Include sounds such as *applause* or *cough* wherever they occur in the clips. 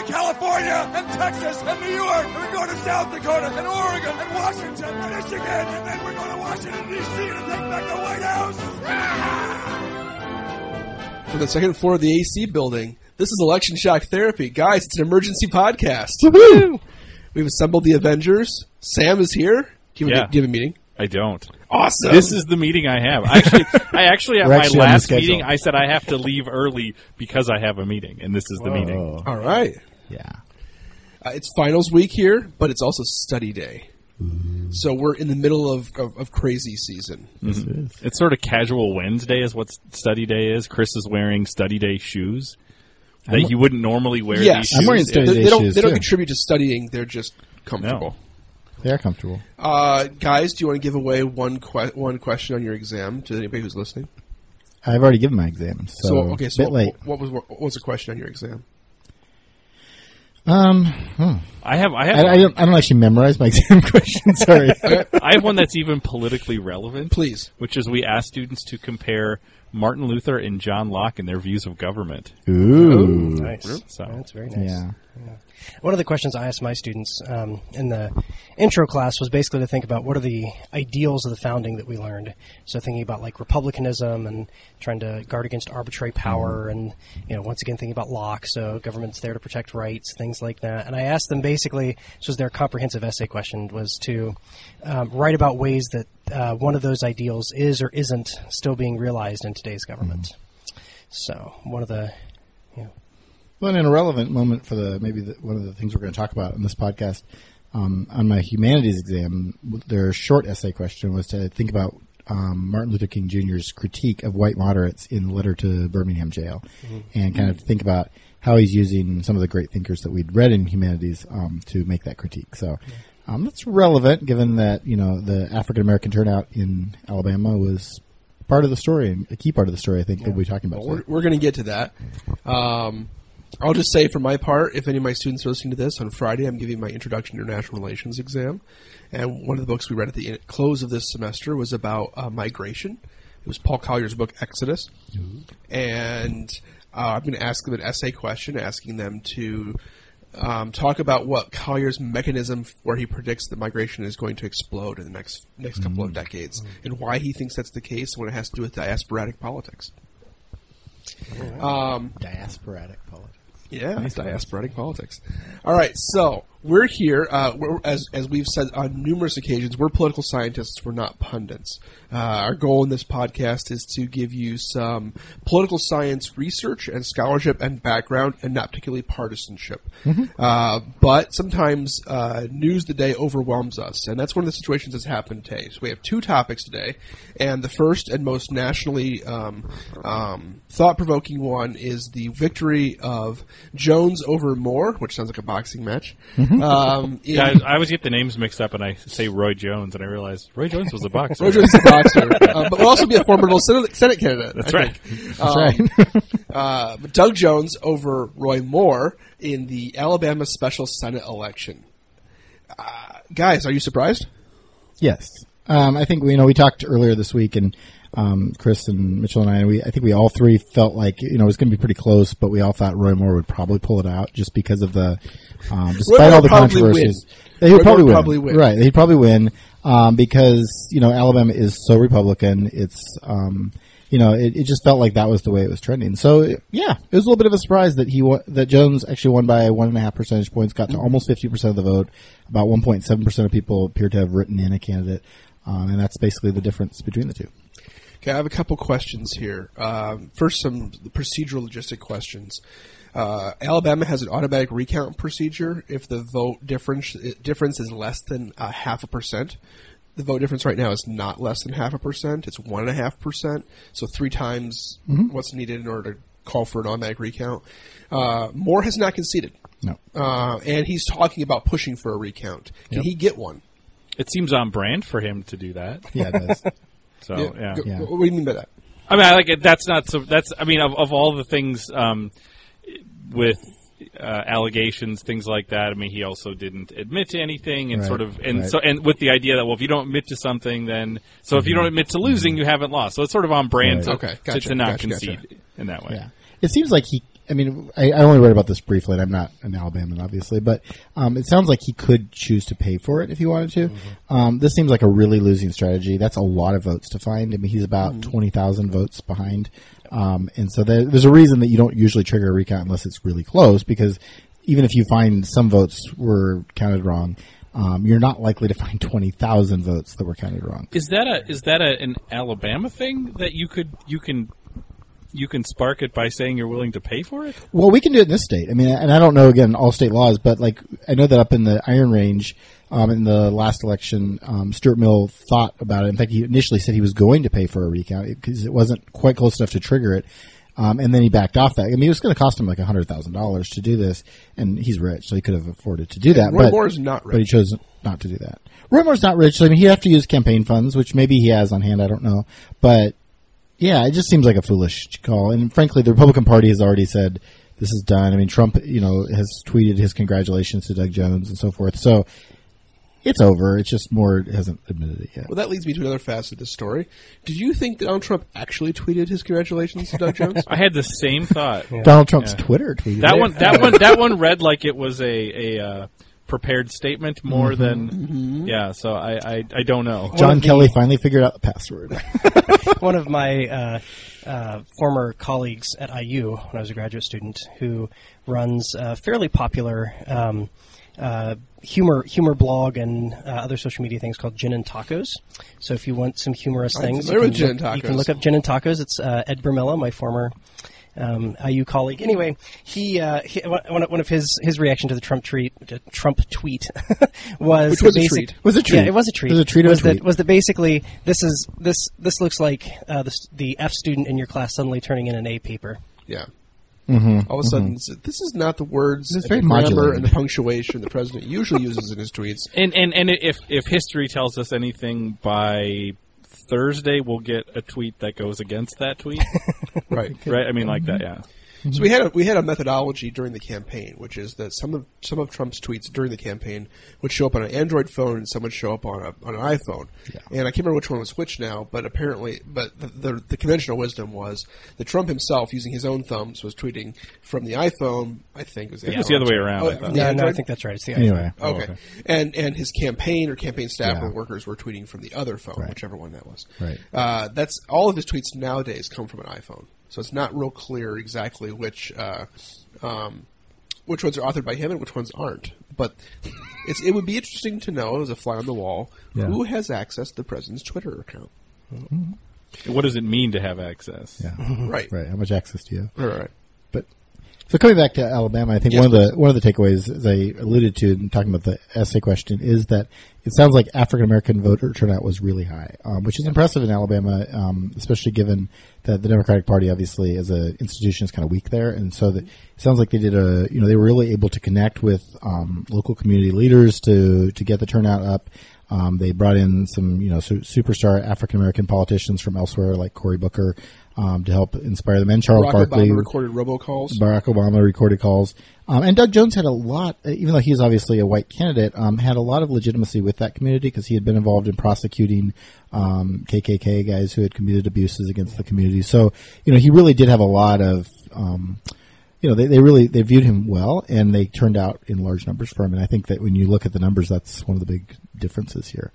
We're going to California and Texas and New York. And we're going to South Dakota and Oregon and Washington and Michigan. And then we're going to Washington, D.C. to take back the White House. Ah! from the second floor of the AC building. This is Election Shock Therapy. Guys, it's an emergency podcast. We've assembled the Avengers. Sam is here. Do you have, Yeah. a, do you have a meeting? I don't. Awesome. This is the meeting I have. Actually, *laughs* I actually at We're my actually last meeting I said I have to leave early because I have a meeting, and this is the meeting. All right. Yeah. Uh, it's finals week here, but it's also study day. So we're in the middle of, of, of crazy season. It's sort of casual Wednesday is what study day is. Chris is wearing study day shoes that I'm- he wouldn't normally wear. Yes. these I'm wearing study They, day they don't, shoes, they don't too. contribute to studying, they're just comfortable. They are comfortable. Uh, guys, do you want to give away one que- one question on your exam to anybody who's listening? I've already given my exam, so, So, okay, so bit late. what was what was the question on your exam? Um, hmm. I have. I have. I, I don't. I don't actually memorize my *laughs* exam questions. Sorry. *laughs* I have one that's even politically relevant. Please. Which is we ask students to compare Martin Luther and John Locke and their views of government. Ooh. Nice. So That's very nice. Yeah. One of the questions I asked my students um, in the intro class was basically to think about what are the ideals of the founding that we learned. So thinking about like republicanism and trying to guard against arbitrary power, and you know once again thinking about Locke. So government's there to protect rights, things like that. And I asked them basically, this was their comprehensive essay question, was to um, write about ways that uh, one of those ideals is or isn't still being realized in today's government. So one of the Well, an irrelevant moment for the maybe the, one of the things we're going to talk about in this podcast. Um, on my humanities exam, their short essay question was to think about um, Martin Luther King Jr.'s critique of white moderates in the letter to Birmingham jail, and kind of think about how he's using some of the great thinkers that we'd read in humanities um, to make that critique. So. Um, that's relevant given that, you know, the African American turnout in Alabama was part of the story and a key part of the story, I think, that we'll be talking about. We're, we're going to get to that. Um, I'll just say for my part, if any of my students are listening to this, on Friday I'm giving my Introduction to International Relations exam. And one of the books we read at the close of this semester was about uh, migration. It was Paul Collier's book, Exodus. And uh, I'm going to ask them an essay question, asking them to um, talk about what Collier's mechanism where he predicts that migration is going to explode in the next next couple of decades, and why he thinks that's the case, and what it has to do with diasporatic politics. Um, Diasporatic politics. Yeah, diasporatic politics. All right, so we're here. Uh, we're, as as we've said on numerous occasions, we're political scientists. We're not pundits. Uh, our goal in this podcast is to give you some political science research and scholarship and background, and not particularly partisanship. Uh, but sometimes uh, news of the day overwhelms us, and that's one of the situations that's happened today. So we have two topics today, and the first and most nationally um, um, thought-provoking one is the victory of Jones over Moore, which sounds like a boxing match. Um, in- Yeah, I, I always get the names mixed up, and I say Roy Jones, and I realize Roy Jones was a *laughs* boxer. Roy Jones is a boxer, uh, *laughs* but will also be a formidable Senate, Senate candidate. That's I right. think. Um, *laughs* uh, Doug Jones over Roy Moore in the Alabama special Senate election. Uh, guys, are you surprised? Yes. Um, I think we you know we talked earlier this week, and um, Chris and Mitchell and I, we I think we all three felt like you know it was going to be pretty close, but we all thought Roy Moore would probably pull it out just because of the um, despite Moore all the controversies. win. He'd probably probably win. Right, he'd probably win um, because you know Alabama is so Republican. It's um, you know it, it just felt like that was the way it was trending. So yeah, it was a little bit of a surprise that he won, that Jones actually won by one and a half percentage points, got to almost fifty percent of the vote. About one point seven percent of people appear to have written in a candidate. Um, and that's basically the difference between the two. Okay, I have a couple questions here. Um, first, some procedural logistic questions. Uh, Alabama has an automatic recount procedure if the vote difference difference is less than a half a percent. The vote difference right now is not less than half a percent; it's one and a half percent. So three times what's needed in order to call for an automatic recount. Uh, Moore has not conceded, No. uh, and he's talking about pushing for a recount. Can he get one? It seems on brand for him to do that. *laughs* Yeah, it does. *laughs* So Yeah, yeah, Yeah. What do you mean by that? I mean, I like it. That's not so. That's I mean, of, of all the things um, with uh, allegations, things like that. I mean, he also didn't admit to anything, and Right, sort of, and right. so, and with the idea that well, if you don't admit to something, then so if you don't admit to losing, you haven't lost. So it's sort of on brand Mm-hmm. Right. to, Okay, to- gotcha, to, not gotcha, concede gotcha. in that way. Yeah. It seems like he. I mean, I, I only read about this briefly. and I'm not an Alabama, obviously, but um, it sounds like he could choose to pay for it if he wanted to. Um, this seems like a really losing strategy. That's a lot of votes to find. I mean, he's about twenty thousand votes behind, um, and so there, there's a reason that you don't usually trigger a recount unless it's really close, because even if you find some votes were counted wrong. Um, you're not likely to *laughs* find twenty thousand votes that were counted wrong. Is that a is that a, an Alabama thing that you could you can you can spark it by saying you're willing to pay for it? Well, we can do it in this state. I mean, and I don't know again all state laws, but like I know that up in the Iron Range, um, in the last election, um, Stewart Mills thought about it. In fact, he initially said he was going to pay for a recount because it wasn't quite close enough to trigger it. Um, and then he backed off that. I mean, it was going to cost him like hundred thousand dollars to do this, and he's rich, so he could have afforded to do that. Roy but, Moore's not but he chose not to do that. Roy Moore's not rich. So, I mean, he'd have to use campaign funds, which maybe he has on hand. I don't know, but yeah, it just seems like a foolish call. And frankly, the Republican Party has already said this is done. I mean, Trump, you know, has tweeted his congratulations to Doug Jones and so forth. So it's over. It's just Moore hasn't admitted it yet. Well, that leads me to another facet of this story. Did you think Donald Trump actually tweeted his congratulations to Doug Jones? *laughs* I had the same thought. Donald Trump's Twitter tweeted That it. one that one that one read like it was a a uh, prepared statement more than yeah. So I, I I don't know. John of the- Kelly finally figured out the password. *laughs* *laughs* one of my uh, uh, former colleagues at IU when I was a graduate student who runs a fairly popular um, uh, humor humor blog and uh, other social media things called Gin and Tacos. So if you want some humorous I'm things, you can, look, you can look up Gin and Tacos. It's uh, Ed Burmila, my former um, IU colleague. Anyway, he, uh, he one, one of his his reaction to the Trump tweet Trump tweet *laughs* was Which was a treat. Was a treat. Yeah, it was a treat. It was a treat of a Was that tweet. was that basically this is this this looks like uh, the, the F student in your class suddenly turning in an A paper. yeah. All of a sudden, this is not the words, and the grammar, modulated. and the punctuation the president usually uses in his tweets. And and and if if history tells us anything by Thursday, we'll get a tweet that goes against that tweet, *laughs* Right. right? I mean, like that, yeah. So we had a, we had a methodology during the campaign, which is that some of some of Trump's tweets during the campaign would show up on an Android phone and some would show up on a on an iPhone. Yeah. And I can't remember which one was which now, but apparently, but the, the, the conventional wisdom was that Trump himself, using his own thumbs, was tweeting from the iPhone. I think it was the, It was the other way around, Oh, I thought. No, no, I think that's right. It's the anyway, Okay. And and his campaign or campaign staff Yeah. or workers were tweeting from the other phone, Right. whichever one that was. Right. Uh, that's all of his tweets nowadays come from an iPhone, so it's not real clear exactly which uh, um, which ones are authored by him and which ones aren't. But it's it would be interesting to know as a fly on the wall Yeah. who has access to the president's Twitter account. What does it mean to have access? Yeah. *laughs* Right. right. How much access do you have? Right. Right. But so coming back to Alabama, I think Yes, one of the one of the takeaways, as I alluded to in talking about the essay question, is that it sounds like African American voter turnout was really high, um, which is impressive in Alabama, um, especially given that the Democratic Party, obviously, as an institution, is kind of weak there, and so that it sounds like they did a, you know, they were really able to connect with um, local community leaders to to get the turnout up. Um, they brought in some, you know, su- superstar African American politicians from elsewhere, like Cory Booker, um, to help inspire them, and Charles Barack Barkley. Obama recorded robocalls. Barack Obama recorded calls, um, and Doug Jones had a lot, even though he's obviously a white candidate, um, had a lot of legitimacy with that community because he had been involved in prosecuting um, KKK guys who had committed abuses against the community. So, you know, he really did have a lot of. Um, you know, they, they really they viewed him well, and they turned out in large numbers for him. And I think that when you look at the numbers, that's one of the big differences here.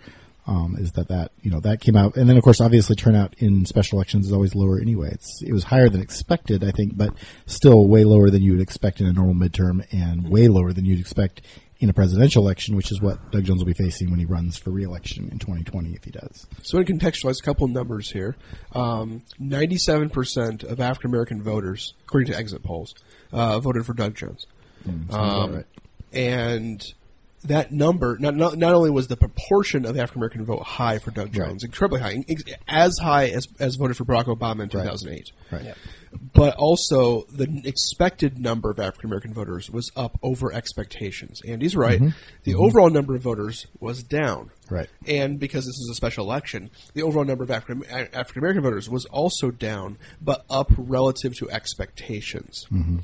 Um, is that that you know that came out, and then of course, obviously, turnout in special elections is always lower anyway. It's it was higher than expected, I think, but still way lower than you would expect in a normal midterm, and way lower than you'd expect in a presidential election, which is what Doug Jones will be facing when he runs for re-election in 2020 if he does. So, I want to contextualize a couple of numbers here, um, 97% of African American voters, according to exit polls, uh, voted for Doug Jones. Sounds about Um, right. And that number not, not not only was the proportion of African American vote high for Doug Jones, incredibly high, as high as as voted for Barack Obama in 2008, Right. But also the expected number of African American voters was up over expectations. Andy's right. Mm-hmm. The mm-hmm. overall number of voters was down. Right. And because this is a special election, the overall number of African African American voters was also down, but up relative to expectations. Mm-hmm.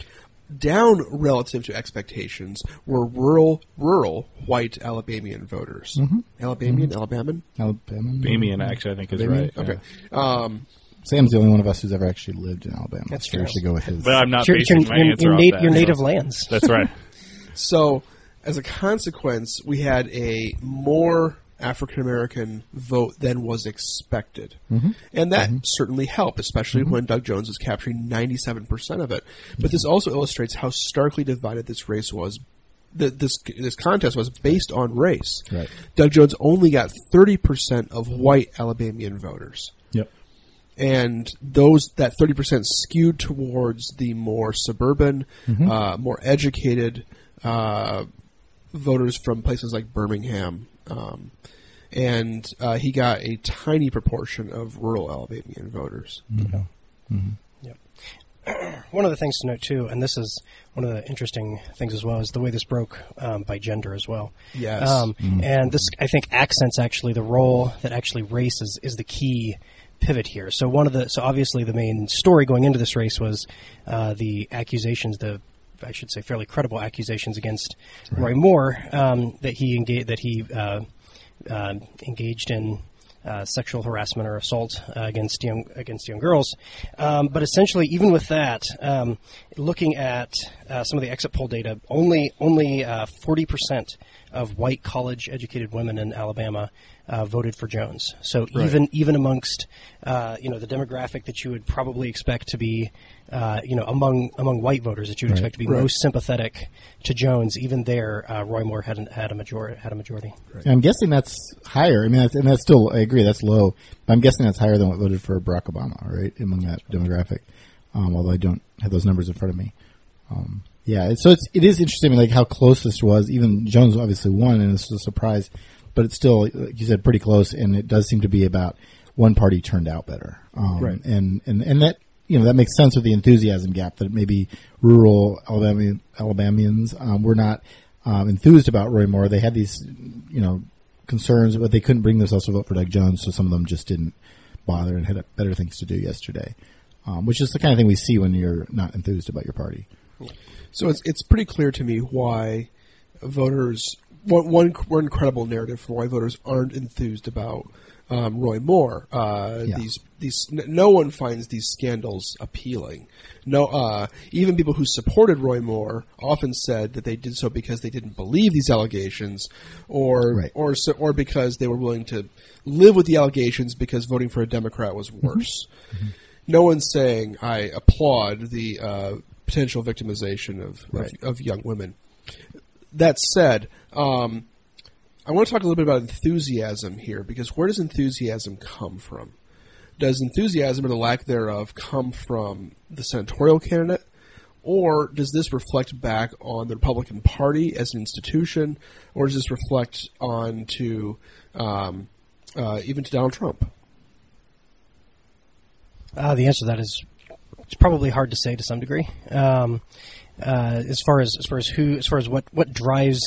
Down relative to expectations were rural, rural white Alabamian voters. Alabamian, Alabaman. Alabama. Bamian, actually, I think is Alabamian? right. Okay. yeah. Um, Sam's the only one of us who's ever actually lived in Alabama. That's so we true. should go with his. But I'm not Your, basing your, my your, your, off nat- that, your so- native lands. That's right. *laughs* So, as a consequence, we had a more African American vote than was expected. Mm-hmm. And that mm-hmm. certainly helped, especially mm-hmm. when Doug Jones was capturing 97% of it. But this also illustrates how starkly divided this race was. th- This this contest was based on race. Right. Doug Jones only got 30% of white Alabamian voters Yep. And those that thirty percent skewed towards the more suburban, uh, more educated uh, voters from places like Birmingham, um, and uh, he got a tiny proportion of rural Alabamian voters. Yep. *clears throat* One of the things to note too, and this is one of the interesting things as well, is the way this broke um, by gender as well. Yes. Um, And this, I think, accents actually the role that actually race is, is the key pivot here. So one of the, so obviously the main story going into this race was uh, the accusations, the I should say fairly credible accusations against Roy Moore um, that he engaged that he uh, uh, engaged in uh, sexual harassment or assault uh, against young against young girls. Um, but essentially, even with that, um, looking at uh, some of the exit poll data, only only forty percent of white college educated women in Alabama uh, voted for Jones. So even even amongst uh, you know the demographic that you would probably expect to be uh, you know among among white voters that you would expect to be Right. most sympathetic to Jones, even there, uh, Roy Moore had an, had a majority had a majority. I'm guessing that's higher. I mean, that's, and that's still, I agree, that's low. But I'm guessing that's higher than what voted for Barack Obama, right? Among that demographic. Um, although I don't have those numbers in front of me. Um, yeah, so it's, it is interesting, like how close this was. Even Jones obviously won, and it's a surprise, but it's still, like you said, pretty close, and it does seem to be about one party turned out better. Um, Right. And, and, and that, you know, that makes sense with the enthusiasm gap that maybe rural Alabama, Alabamians, um, were not, um, enthused about Roy Moore. They had these, you know, concerns, but they couldn't bring themselves to vote for Doug Jones, so some of them just didn't bother and had better things to do yesterday. Um, which is the kind of thing we see when you're not enthused about your party. So it's it's pretty clear to me why voters one one, one incredible narrative for why voters aren't enthused about um, Roy Moore. Uh, Yeah. These these no one finds these scandals appealing. No, uh, even people who supported Roy Moore often said that they did so because they didn't believe these allegations, or Right. or so, or because they were willing to live with the allegations because voting for a Democrat was worse. No one's saying I applaud the uh, potential victimization of, Right. of of young women. That said, um, I want to talk a little bit about enthusiasm here because where does enthusiasm come from? Does enthusiasm or the lack thereof come from the senatorial candidate, or does this reflect back on the Republican Party as an institution, or does this reflect on to um, uh, even to Donald Trump? Uh, the answer to that is it's probably hard to say to some degree. Um, uh, as far as as far as who as far as what what drives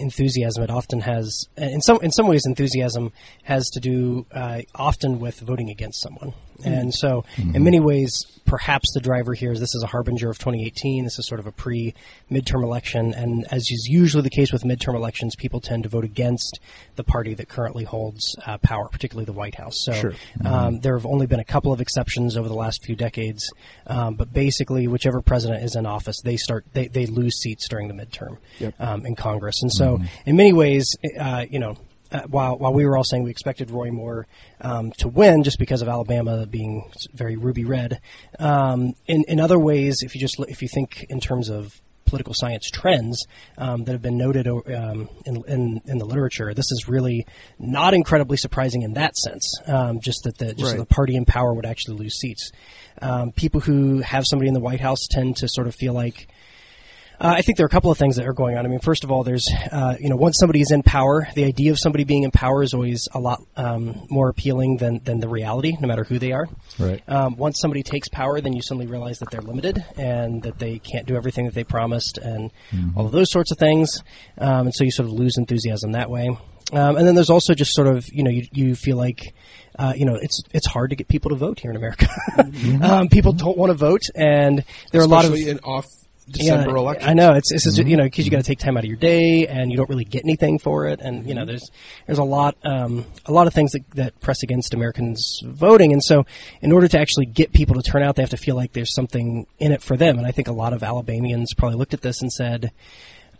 enthusiasm, it often has in some in some ways enthusiasm has to do uh, often with voting against someone. And so, in many ways, perhaps the driver here is this is a harbinger of 2018. This is sort of a pre midterm election. And as is usually the case with midterm elections, people tend to vote against the party that currently holds uh, power, particularly the White House. So Sure. um, there have only been a couple of exceptions over the last few decades. Um, but basically, whichever president is in office, they start they, they lose seats during the midterm um, in Congress. And so, in many ways, uh, you know, uh, while while we were all saying we expected Roy Moore um, to win just because of Alabama being very ruby red, um, in in other ways, if you just if you think in terms of political science trends um, that have been noted um, in, in in the literature, this is really not incredibly surprising in that sense. Um, just that the just Right. the party in power would actually lose seats. Um, people who have somebody in the White House tend to sort of feel like Uh, I think there are a couple of things that are going on. I mean, first of all, there's, uh, you know, once somebody is in power, the idea of somebody being in power is always a lot um, more appealing than, than the reality, no matter who they are. Right. Um, once somebody takes power, then you suddenly realize that they're limited and that they can't do everything that they promised and all of those sorts of things. Um, and so you sort of lose enthusiasm that way. Um, and then there's also just sort of, you know, you, you feel like, uh, you know, it's it's hard to get people to vote here in America. *laughs* um, people don't want to vote, and there are a lot of in off December yeah, election. I know. It's, it's just, mm-hmm. you know because you got to mm-hmm. take time out of your day and you don't really get anything for it, and you know mm-hmm. there's there's a lot um, a lot of things that, that press against Americans voting, and so in order to actually get people to turn out, they have to feel like there's something in it for them, and I think a lot of Alabamians probably looked at this and said.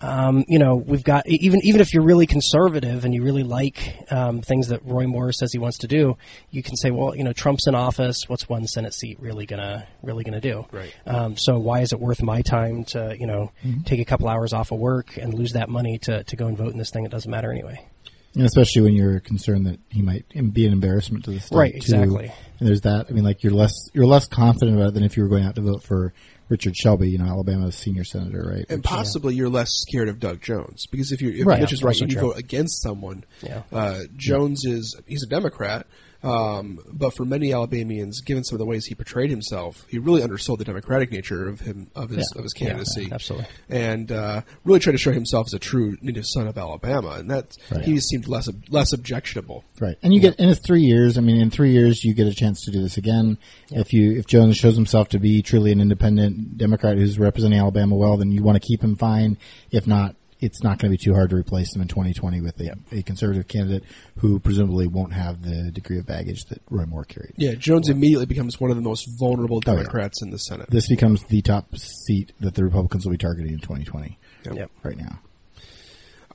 Um, you know, we've got e- even even if you're really conservative and you really like um, things that Roy Moore says he wants to do, you can say, well, you know, Trump's in office. What's one Senate seat really gonna really gonna do? Right. Um, so why is it worth my time to you know take a couple hours off of work and lose that money to to go and vote in this thing? It doesn't matter anyway. And especially when you're concerned that he might be an embarrassment to the state. Right, too. exactly. And there's that. I mean, like you're less you're less confident about it than if you were going out to vote for Richard Shelby, you know, Alabama's senior senator, right? and Which, possibly you're less scared of Doug Jones because if you're if Right. Mitch is right you true. vote against someone, Yeah. uh, Jones is he's a Democrat, um, but for many Alabamians, given some of the ways he portrayed himself, he really undersold the democratic nature of him of his Yeah. of his Yeah, candidacy, absolutely. and uh, really tried to show himself as a true native son of Alabama, and that Right. he seemed less less objectionable. Right, and you get in three years. I mean, in three years, you get a chance to do this again. If you if Jones shows himself to be truly an independent Democrat who's representing Alabama well, then you want to keep him fine. If not, it's not going to be too hard to replace him in 2020 with a, a conservative candidate who presumably won't have the degree of baggage that Roy Moore carried. Yeah, Jones immediately becomes one of the most vulnerable Oh, yeah. Democrats in the Senate. This becomes the top seat that the Republicans will be targeting in 2020. Yep. Right now,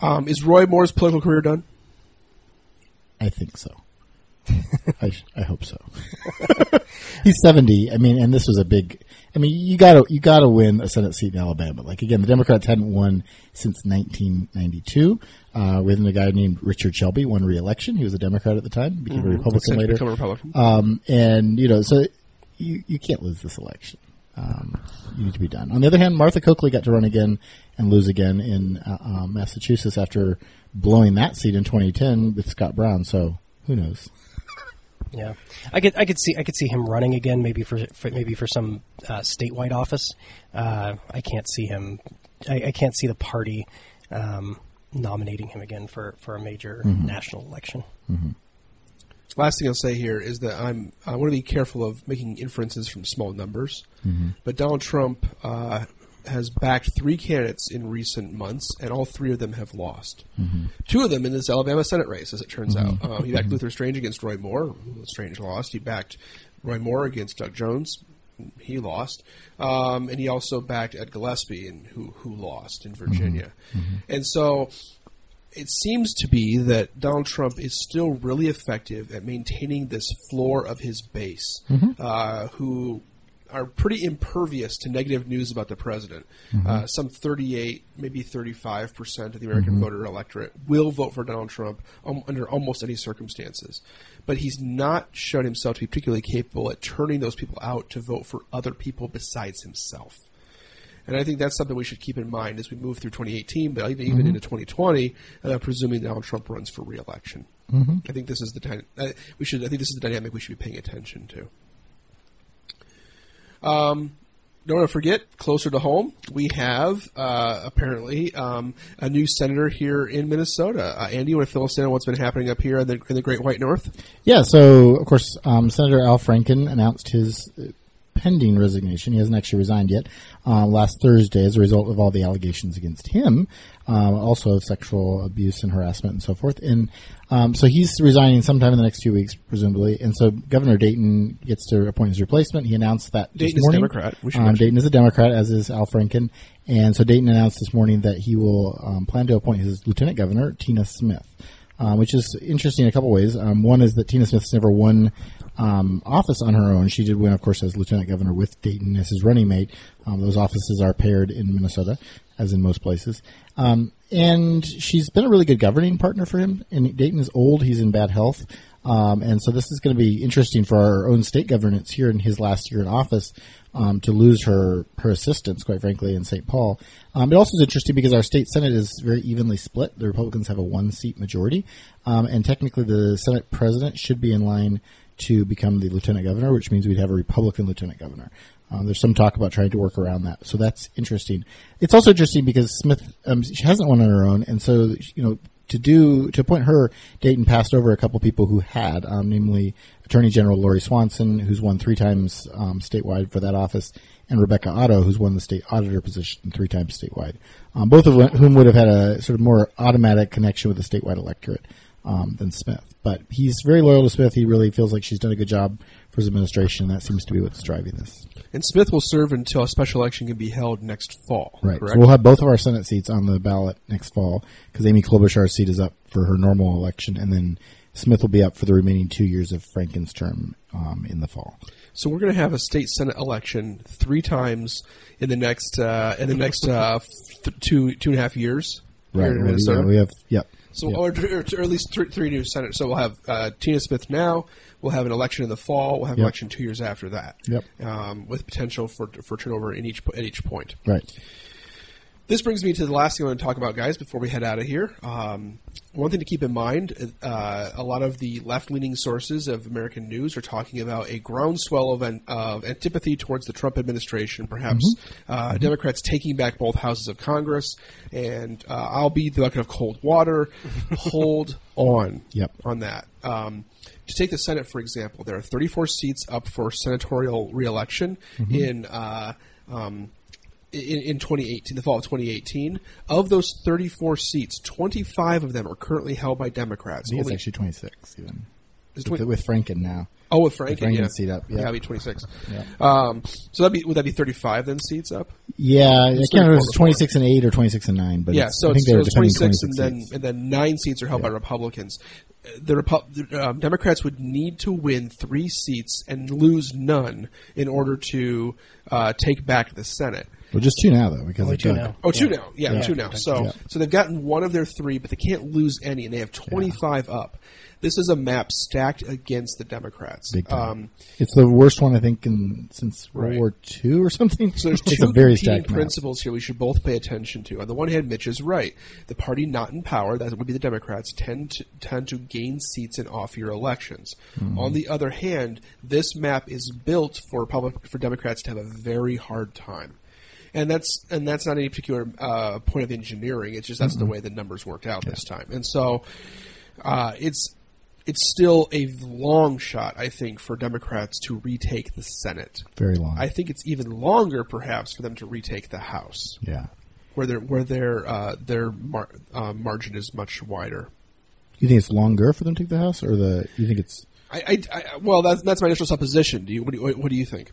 Um, is Roy Moore's political career done? I think so. I, I hope so. *laughs* He's seventy. I mean, and this was a big. I mean, you gotta you gotta win a Senate seat in Alabama. Like again, the Democrats hadn't won since 1992. Uh, with a guy named Richard Shelby won re-election. He was a Democrat at the time, became a Republican later. become a Republican. Um, and you know, so you you can't lose this election. Um, you need to be done. On the other hand, Martha Coakley got to run again and lose again in uh, um, Massachusetts after blowing that seat in 2010 with Scott Brown. So who knows? Yeah, I could I could see I could see him running again, maybe for, for maybe for some uh, statewide office. Uh, I can't see him. I, I can't see the party um, nominating him again for, for a major national election. Last thing I'll say here is that I'm I want to be careful of making inferences from small numbers. But Donald Trump uh, has backed three candidates in recent months, and all three of them have lost. Two of them in this Alabama Senate race, as it turns out. Uh, he backed Luther Strange against Roy Moore. Strange lost. He backed Roy Moore against Doug Jones. He lost, um, and he also backed Ed Gillespie, and who who lost in Virginia. And so it seems to be that Donald Trump is still really effective at maintaining this floor of his base, uh, who are pretty impervious to negative news about the president. Uh, some 38, maybe 35 percent of the American voter electorate will vote for Donald Trump um, under almost any circumstances. But he's not shown himself to be particularly capable at turning those people out to vote for other people besides himself. And I think that's something we should keep in mind as we move through 2018, but even, even into 2020, uh, presuming Donald Trump runs for reelection. Mm-hmm. I think this is the time uh, we should. I think this is the dynamic we should be paying attention to. Um, don't want to forget, closer to home, we have uh, apparently um, a new senator here in Minnesota. Uh, Andy, you want to fill us in on what's been happening up here in the, in the Great White North? Yeah, so of course, um, Senator Al Franken announced his pending resignation. He hasn't actually resigned yet. Uh, last Thursday, as a result of all the allegations against him, uh, also of sexual abuse and harassment and so forth. And um, so he's resigning sometime in the next few weeks, presumably. And so Governor Dayton gets to appoint his replacement. He announced that this Dayton is morning. Democrat, Um. Dayton is a Democrat, as is Al Franken. And so Dayton announced this morning that he will um, plan to appoint his lieutenant governor, Tina Smith um, which is interesting in a couple ways. Um, one is that Tina Smith's never won um, office on her own. She did win, of course, as lieutenant governor with Dayton as his running mate. Um, those offices are paired in Minnesota, as in most places. Um, and she's been a really good governing partner for him. And Dayton is old; he's in bad health. Um, and so this is going to be interesting for our own state governance here in his last year in office um, to lose her her assistants, quite frankly, in St. Paul. Um, it also is interesting because our state senate is very evenly split. The Republicans have a one seat majority, um, and technically the Senate president should be in line to become the lieutenant governor, which means we'd have a Republican lieutenant governor. Um, there's some talk about trying to work around that, so that's interesting. It's also interesting because Smith um, she hasn't won on her own, and so you know to do to appoint her, Dayton passed over a couple people who had, um, namely Attorney General Lori Swanson, who's won three times um, statewide for that office, and Rebecca Otto, who's won the state auditor position three times statewide. Um, both of whom would have had a sort of more automatic connection with the statewide electorate um, than Smith. But he's very loyal to Smith. He really feels like she's done a good job for his administration. And that seems to be what's driving this. And Smith will serve until a special election can be held next fall. Right. Correct? So we'll have both of our Senate seats on the ballot next fall because Amy Klobuchar's seat is up for her normal election, and then Smith will be up for the remaining two years of Franken's term um, in the fall. So we're going to have a state senate election three times in the next uh, in the next uh, th- two two and a half years. Right. here in Minnesota. we have. Yep. So, Yep. or, or, or at least three, three new senators. So we'll have uh, Tina Smith now. We'll have an election in the fall. We'll have an Yep. election two years after that. Yep. Um, with potential for for turnover in each at each point. Right. This brings me to the last thing I want to talk about, guys, before we head out of here. Um, one thing to keep in mind uh, a lot of the left leaning sources of American news are talking about a groundswell of, an, of antipathy towards the Trump administration, perhaps uh, Democrats taking back both houses of Congress, and uh, I'll be the bucket of cold water. *laughs* Hold on Yep. on that. Um, to take the Senate, for example, there are 34 seats up for senatorial reelection in. Uh, um, in, in 2018, the fall of 2018, of those 34 seats, 25 of them are currently held by Democrats. I think it's actually 26 even. is With, 20 with Franken now. oh, with Franken, Franken yeah, seat up, yeah. that'd be 26. Yeah. Um, so that'd be would that be 35 then seats up? Yeah, I can't remember if it's 34 26 and 8 or 26 and 9, but yeah, it's, so I think it's, they were it's depending 26, and then and then nine seats are held by Republicans. The Repu- the, um, Democrats would need to win three seats and lose none in order to uh, take back the Senate. Well, just two now though, because Only of two now. Oh, two Yeah. now. Yeah, Yeah. two now. So, Yeah. so they've gotten one of their three, but they can't lose any, and they have 25 up. This is a map stacked against the Democrats. Big time. Um, It's the worst one I think in since World Right. War II or something. so there's *laughs* it's two a very competing stacked map. principles here we should both pay attention to. On the one hand, Mitch is right. The party not in power, that would be the Democrats, tend to, tend to gain seats in off-year elections. Mm-hmm. On the other hand, this map is built for Republic, for Democrats to have a very hard time. And that's and that's not any particular uh, point of engineering. It's just that's Mm-hmm. the way the numbers worked out this time. And so uh, it's it's still a long shot, I think, for Democrats to retake the Senate. Very long. I think it's even longer, perhaps, for them to retake the House, yeah. where their where their uh, their mar- uh, margin is much wider. You think it's longer for them to take the house, or the you think it's? I, I, I well, that's that's my initial supposition. Do you what do you, what do you think?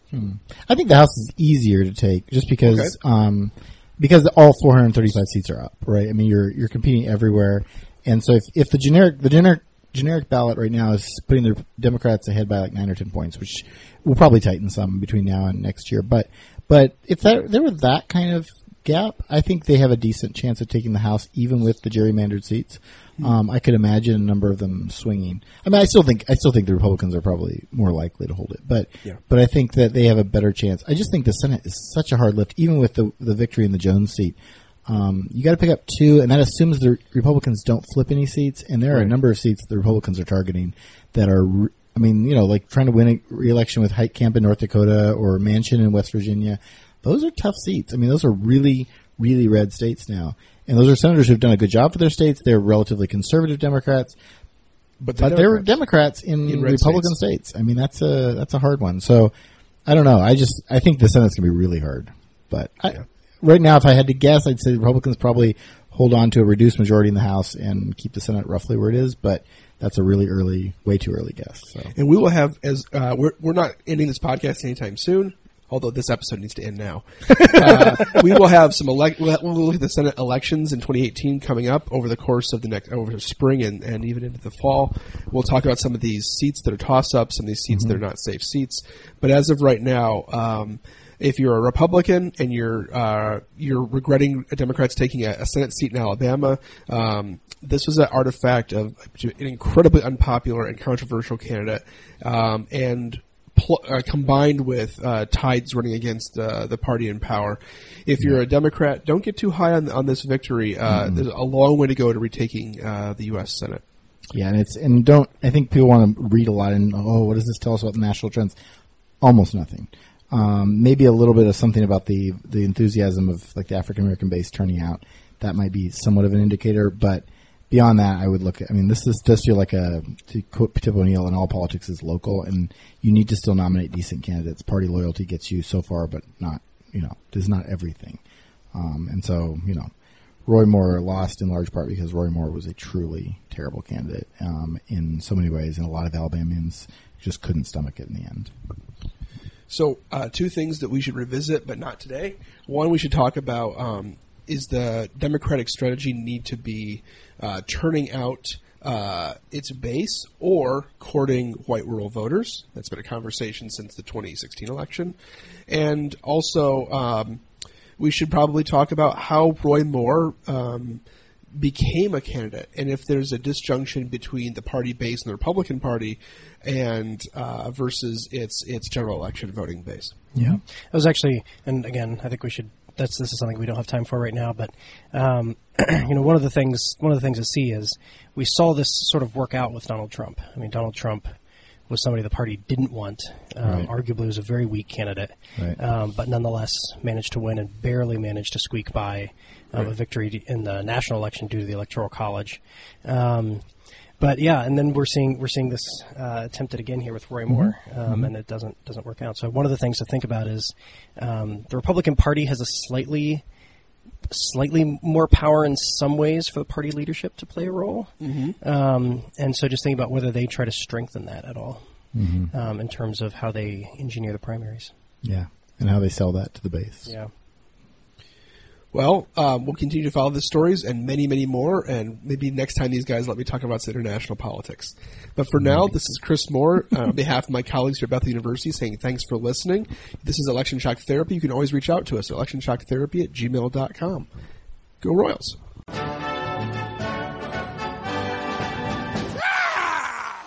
I think the house is easier to take, just because Okay. um, because all 435 seats are up, right? I mean, you're you're competing everywhere, and so if, if the generic the generic generic ballot right now is putting the Democrats ahead by like nine or ten points, which will probably tighten some between now and next year. But but if that, there were that kind of gap, I think they have a decent chance of taking the House, even with the gerrymandered seats. Um, I could imagine a number of them swinging. I mean, I still think I still think the Republicans are probably more likely to hold it, but Yeah. but I think that they have a better chance. I just think the Senate is such a hard lift, even with the the victory in the Jones seat. Um, you got to pick up two, and that assumes the Republicans don't flip any seats. And there are a number of seats the Republicans are targeting that are, re- I mean, you know, like trying to win a re-election with Heitkamp in North Dakota or Manchin in West Virginia. Those are tough seats. I mean, those are really, really red states now, and those are senators who've done a good job for their states. They're relatively conservative Democrats, But, but there were Democrats in, In Republican states. I mean, that's a that's a hard one. So I don't know. I just I think the Senate's gonna be really hard. But I, right now, if I had to guess, I'd say Republicans probably hold on to a reduced majority in the House and keep the Senate roughly where it is. But that's a really early, way too early guess. So and we will have as uh, we're we're not ending this podcast anytime soon. Although this episode needs to end now, uh, we will have some elect. We'll, look at the Senate elections in 2018 coming up over the course of the next over the spring and, and even into the fall. We'll talk about some of these seats that are toss ups, some of these seats that are not safe seats. But as of right now, um, If you're a Republican and you're uh, you're regretting Democrats taking a, a Senate seat in Alabama, um, this was an artifact of an incredibly unpopular and controversial candidate, um, and pl- uh, combined with uh, tides running against uh, the party in power. If you're a Democrat, don't get too high on on this victory. Uh, There's a long way to go to retaking uh, the U.S. Senate. Yeah, and it's and don't I think people want to read a lot and oh, what does this tell us about the national trends? Almost nothing. Um, maybe a little bit of something about the the enthusiasm of like the African American base turning out. That might be somewhat of an indicator, but beyond that, I would look. At, I mean, this is, does feel like a to quote Tip O'Neill, and all politics is local, and you need to still nominate decent candidates. Party loyalty gets you so far, but not you know does not everything. Um, and so you know, Roy Moore lost in large part because Roy Moore was a truly terrible candidate um, in so many ways, and a lot of Alabamians just couldn't stomach it in the end. So, uh, two things that we should revisit, but not today. One, we should talk about um, is the Democratic strategy need to be uh, turning out uh, its base or courting white rural voters? That's been a conversation since the 2016 election. And also, um, we should probably talk about how Roy Moore. Um, became a candidate, and if there's a disjunction between the party base and the Republican Party, and uh, versus its its general election voting base. Yeah, it was actually, and again, I think we should. That's this is something we don't have time for right now, but um, *clears throat* you know, one of the things one of the things to see is we saw this sort of work out with Donald Trump. I mean, Donald Trump was somebody the party didn't want. Um, Right. Arguably, was a very weak candidate, Right. um, but nonetheless managed to win and barely managed to squeak by um, a victory in the national election due to the electoral college. Um, but yeah, and then we're seeing we're seeing this uh, attempted again here with Roy Moore, um, and it doesn't doesn't work out. So one of the things to think about is um, the Republican Party has a slightly slightly more power in some ways for the party leadership to play a role, mm-hmm. um, and so just think about whether they try to strengthen that at all um, in terms of how they engineer the primaries. Yeah, and how they sell that to the base. Yeah. Well, um, we'll continue to follow the stories and many, many more, and maybe next time these guys let me talk about some international politics. But for now, this is Chris Moore uh, *laughs* on behalf of my colleagues here at Bethel University saying thanks for listening. This is Election Shock Therapy. You can always reach out to us at electionshocktherapy at gmail.com. Go Royals.